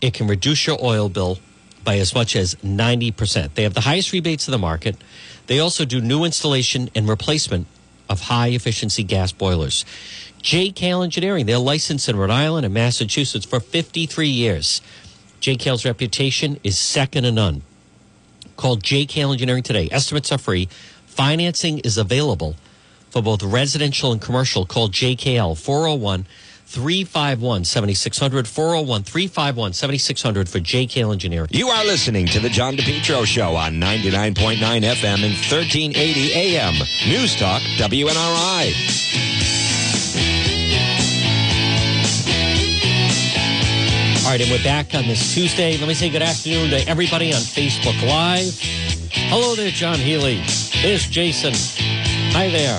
it can reduce your oil bill by as much as 90%. They have the highest rebates in the market. They also do new installation and replacement of high efficiency gas boilers. J. Kale Engineering, they're licensed in Rhode Island and Massachusetts for 53 years. J. Kale's reputation is second to none. Call JKL Engineering today. Estimates are free. Financing is available for both residential and commercial. Call JKL 401 351 7600. 401 351 7600 for JKL Engineering. You are listening to the John DePetro Show on 99.9 FM and 1380 AM. News Talk, WNRI. All right, and we're back on this Tuesday. Let me say good afternoon to everybody on Facebook Live. Hello there, John Healy. There's Jason. Hi there.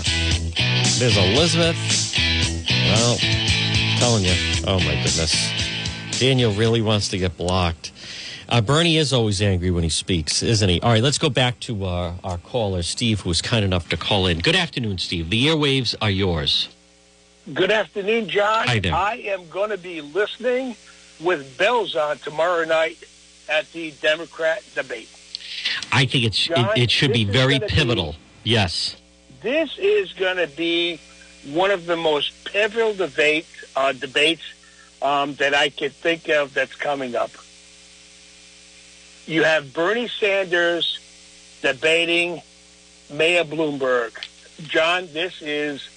There's Elizabeth. Well, telling you. Oh, my goodness. Daniel really wants to get blocked. Uh, Bernie is always angry when he speaks, isn't he? All right, let's go back to uh, our caller, Steve, who was kind enough to call in. Good afternoon, Steve. The airwaves are yours. Good afternoon, John. Hi there. I am going to be listening with bells on tomorrow night at the Democrat debate. I think it's John, it, it should be very gonna be- pivotal. yes. This is going to be one of the most pivotal debate, uh, debates um, that I could think of that's coming up. You have Bernie Sanders debating Mayor Bloomberg. John, this is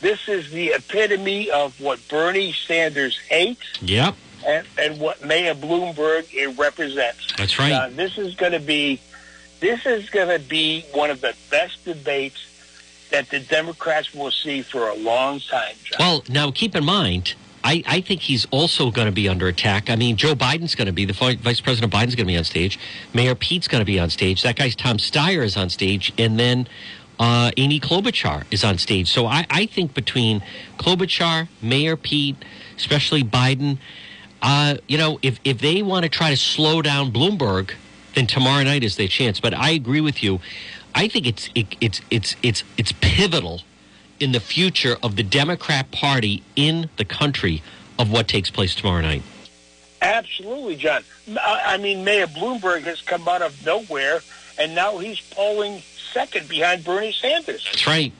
this is the epitome of what Bernie Sanders hates Yep. And, and what Mayor Bloomberg it represents. That's right. Uh, this is going to be this is going to be one of the best debates that the Democrats will see for a long time. John. Well, now keep in mind, I, I think he's also going to be under attack. I mean, Joe Biden's going to be, the vi- Vice President Biden's going to be on stage. Mayor Pete's going to be on stage. That guy's Tom Steyer is on stage. And then uh, Amy Klobuchar is on stage. So I, I think between Klobuchar, Mayor Pete, especially Biden, uh, you know, if, if they want to try to slow down Bloomberg, then tomorrow night is their chance. But I agree with you. I think it's it, it's it's it's it's pivotal in the future of the Democrat Party in the country of what takes place tomorrow night. Absolutely, John. I I mean, Mayor Bloomberg has come out of nowhere, and now he's polling second behind Bernie Sanders. That's right.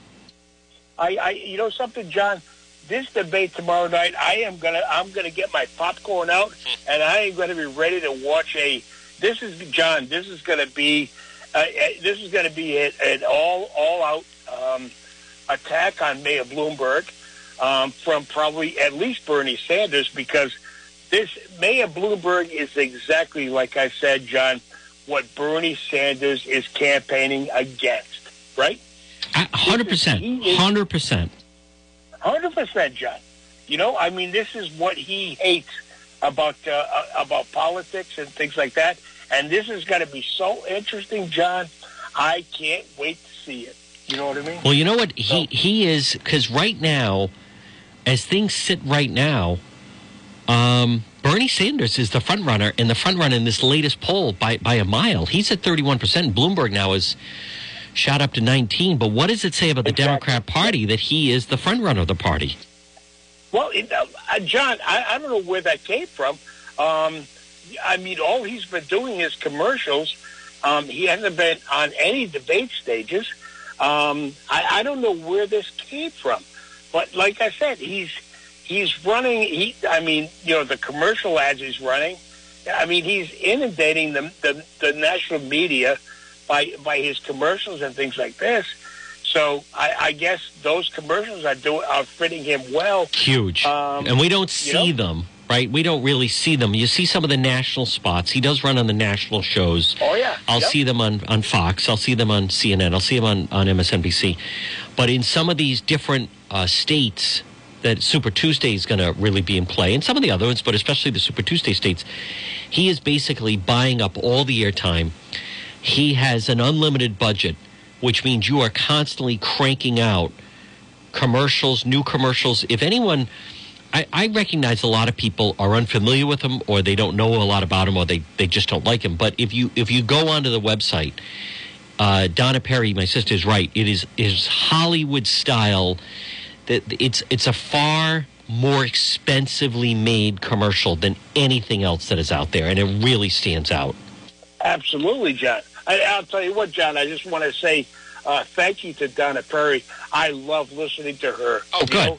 I, I, you know something, John. This debate tomorrow night, I am gonna, I'm gonna get my popcorn out, *laughs* and I am gonna be ready to watch a. This is John. This is gonna be, uh, uh, this is gonna be an, an all, all out um, attack on Mayor Bloomberg um, from probably at least Bernie Sanders because this Mayor Bloomberg is exactly like I said, John, what Bernie Sanders is campaigning against, right? Hundred percent. Hundred percent. Hundred percent, John. You know, I mean, this is what he hates about uh, uh, about politics and things like that. And this is going to be so interesting, John. I can't wait to see it. You know what I mean? Well, you know what he he is because right now, as things sit right now, um, Bernie Sanders is the front runner and the front runner in this latest poll by by a mile. He's at thirty one percent. Bloomberg now is shot up to nineteen. But what does it say about the Democrat Party that he is the front runner of the party? Well, it, uh, uh, John, I, I don't know where that came from. Um, I mean, all he's been doing is commercials. Um, he hasn't been on any debate stages. Um, I, I don't know where this came from, but like I said, he's he's running. He, I mean, you know, the commercial ads he's running. I mean, he's inundating the the, the national media by by his commercials and things like this. So I, I guess those commercials are doing are fitting him well. Huge. Um, and we don't you see know? them, right? We don't really see them. You see some of the national spots. He does run on the national shows. Oh yeah, I'll Yep. see them on, on Fox. I'll see them on CNN. I'll see them on, on MSNBC. But in some of these different uh, states that Super Tuesday is going to really be in play, and some of the other ones, but especially the Super Tuesday states, he is basically buying up all the airtime. He has an unlimited budget, which means you are constantly cranking out commercials, new commercials. If anyone, I, I recognize a lot of people are unfamiliar with him, or they don't know a lot about him, or they, they just don't like him. But if you if you go onto the website, uh, Donna Perry, my sister is right. It is is Hollywood style. That it's it's a far more expensively made commercial than anything else that is out there, and it really stands out. Absolutely, John. I, I'll tell you what, John. I just want to say uh, thank you to Donna Perry. I love listening to her. Oh, You good. know,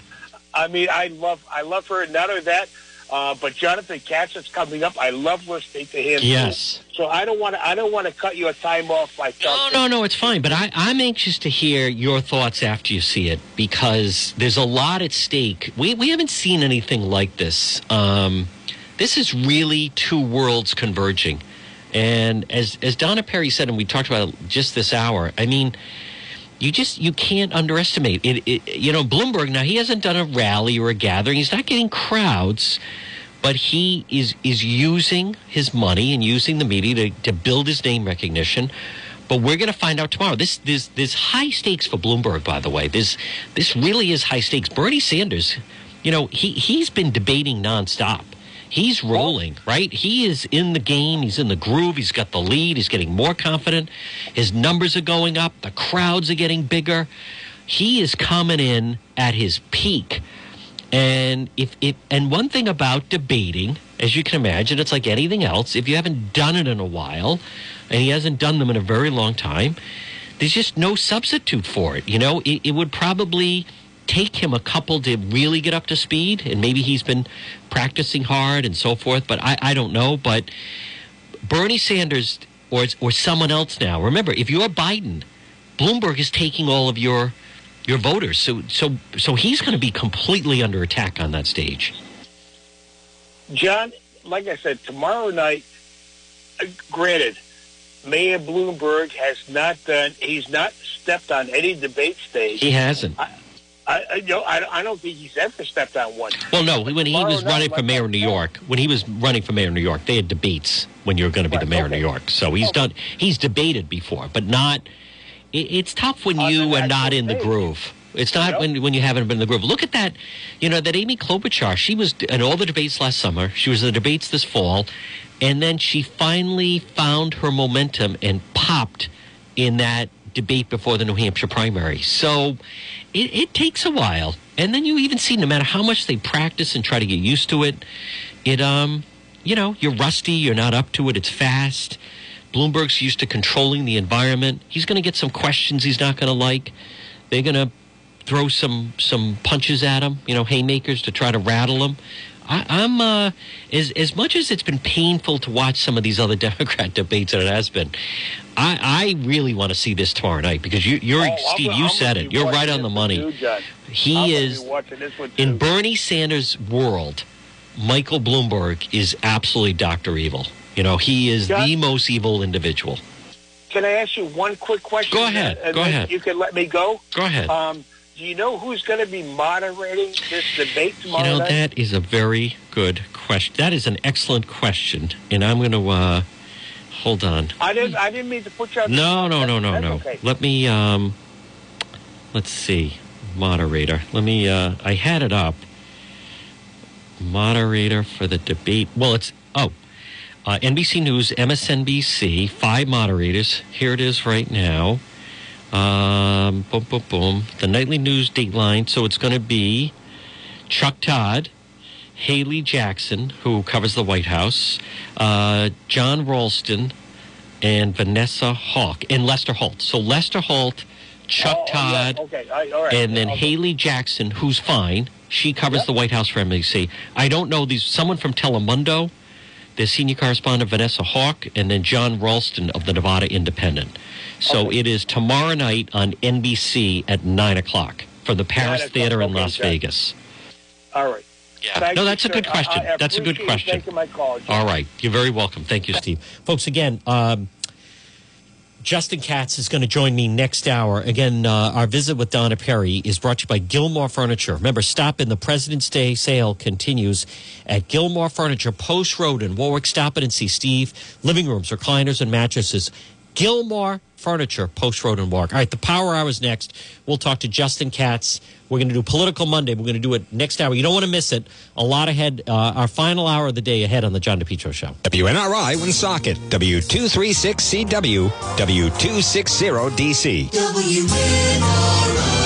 I mean, I love I love her. Not only that, Uh, but Jonathan Katz is coming up. I love listening to him. too. Yes. So I don't want to. I don't want to cut your time off by No, talking. no, no, it's fine. But I, I'm anxious to hear your thoughts after you see it because there's a lot at stake. We, we haven't seen anything like this. Um, this is really two worlds converging. And as, as Donna Perry said, and we talked about it just this hour, I mean, you just you can't underestimate it, it. You know, Bloomberg now he hasn't done a rally or a gathering. He's not getting crowds, but he is is using his money and using the media to, to build his name recognition. But we're going to find out tomorrow. This this this high stakes for Bloomberg, by the way. This this really is high stakes. Bernie Sanders, you know, he he's been debating nonstop. He's rolling, right? He is in the game. He's in the groove. He's got the lead. He's getting more confident. His numbers are going up. The crowds are getting bigger. He is coming in at his peak. And if if and one thing about debating, as you can imagine, it's like anything else. If you haven't done it in a while, and he hasn't done them in a very long time, there's just no substitute for it. You know, it, it would probably take him a couple to really get up to speed, and maybe he's been practicing hard and so forth. But I, I don't know. But Bernie Sanders or or someone else now. Remember, if you're Biden, Bloomberg is taking all of your your voters. So so so he's going to be completely under attack on that stage. John, like I said, tomorrow night. Uh, granted, Mayor Bloomberg has not done. He's not stepped on any debate stage. He hasn't. I, I, you know, I, I don't think he's ever stepped on one. Well, no, when he was night, running for mayor of New. York, when he was running for mayor of New York, they had debates when you're going to be the Right, mayor of New. York. So he's done. He's debated before, but not. It, it's tough when On you are not in the groove. It's not Yep. when when you haven't been in the groove. Look at that. You know that Amy Klobuchar. She was in all the debates last summer. She was in the debates this fall, and then she finally found her momentum and popped in that debate before the New Hampshire primary. So it, it takes a while. And then you even see no matter how much they practice and try to get used to it, it um you know, you're rusty, you're not up to it, it's fast. Bloomberg's used to controlling the environment. He's going to get some questions he's not going to like. They're going to throw some some punches at him, you know, haymakers to try to rattle him. I, I'm uh, as as much as it's been painful to watch some of these other *laughs* Democrat debates that it has been. I, I really want to see this tomorrow night because you, you're Oh, I'm Steve. You I'm said it. You're right on the money. too, He I'm is be watching this one in. Bernie Sanders' world. Michael Bloomberg is absolutely Doctor Evil. You know, he is John? the most evil individual. Can I ask you one quick question? Go ahead. And Go ahead. You can let me go. Go ahead. Um, do you know who's going to be moderating this debate tomorrow? You know, night? that is a very good question. That is an excellent question. And I'm going to, uh, hold on. I didn't. I didn't mean to put you on. No, no, no, no, That's no. Okay. Let me, um, let's see. Moderator. Let me, uh, I had it up. Moderator for the debate. Well, it's, oh, uh, NBC News, MSNBC, five moderators. Here it is right now. Um, boom, boom, boom. The nightly news dateline. So it's going to be Chuck Todd, Hallie Jackson, who covers the White House, uh, Jon Ralston, and Vanessa Hauc, and Lester Holt. So Lester Holt, Chuck Oh, oh, yeah, Todd, Okay. Right, all right. and then Okay. Hallie Jackson, who's fine. She covers the White House for NBC. I don't know these. Someone from Telemundo, the senior correspondent Vanessa Hauc, and then Jon Ralston of the Nevada Independent. So Okay. it is tomorrow night on NBC at nine o'clock from the Paris. Theater in Okay, Las John. Vegas. All right. Yeah. Thank no, you, that's a sir. good question. I, I that's a good you question. All right. You're very welcome. Thank you, Steve. Folks, again, um, Justin Katz is going to join me next hour. Again, uh, our visit with Donna Perry is brought to you by Gilmore Furniture. Remember, stop in the President's Day sale continues at Gilmore Furniture, Post Road in Warwick. Stop it and see Steve. Living rooms, recliners, and mattresses. Gilmore Furniture, Post Road in Warwick. All right, the Power Hour is next. We'll talk to Justin Katz. We're going to do Political Monday. We're going to do it next hour. You don't want to miss it. A lot ahead. Uh, our final hour of the day ahead on the John DePetro Show. WNRI Woonsocket, W236CW, W260DC. WNRI.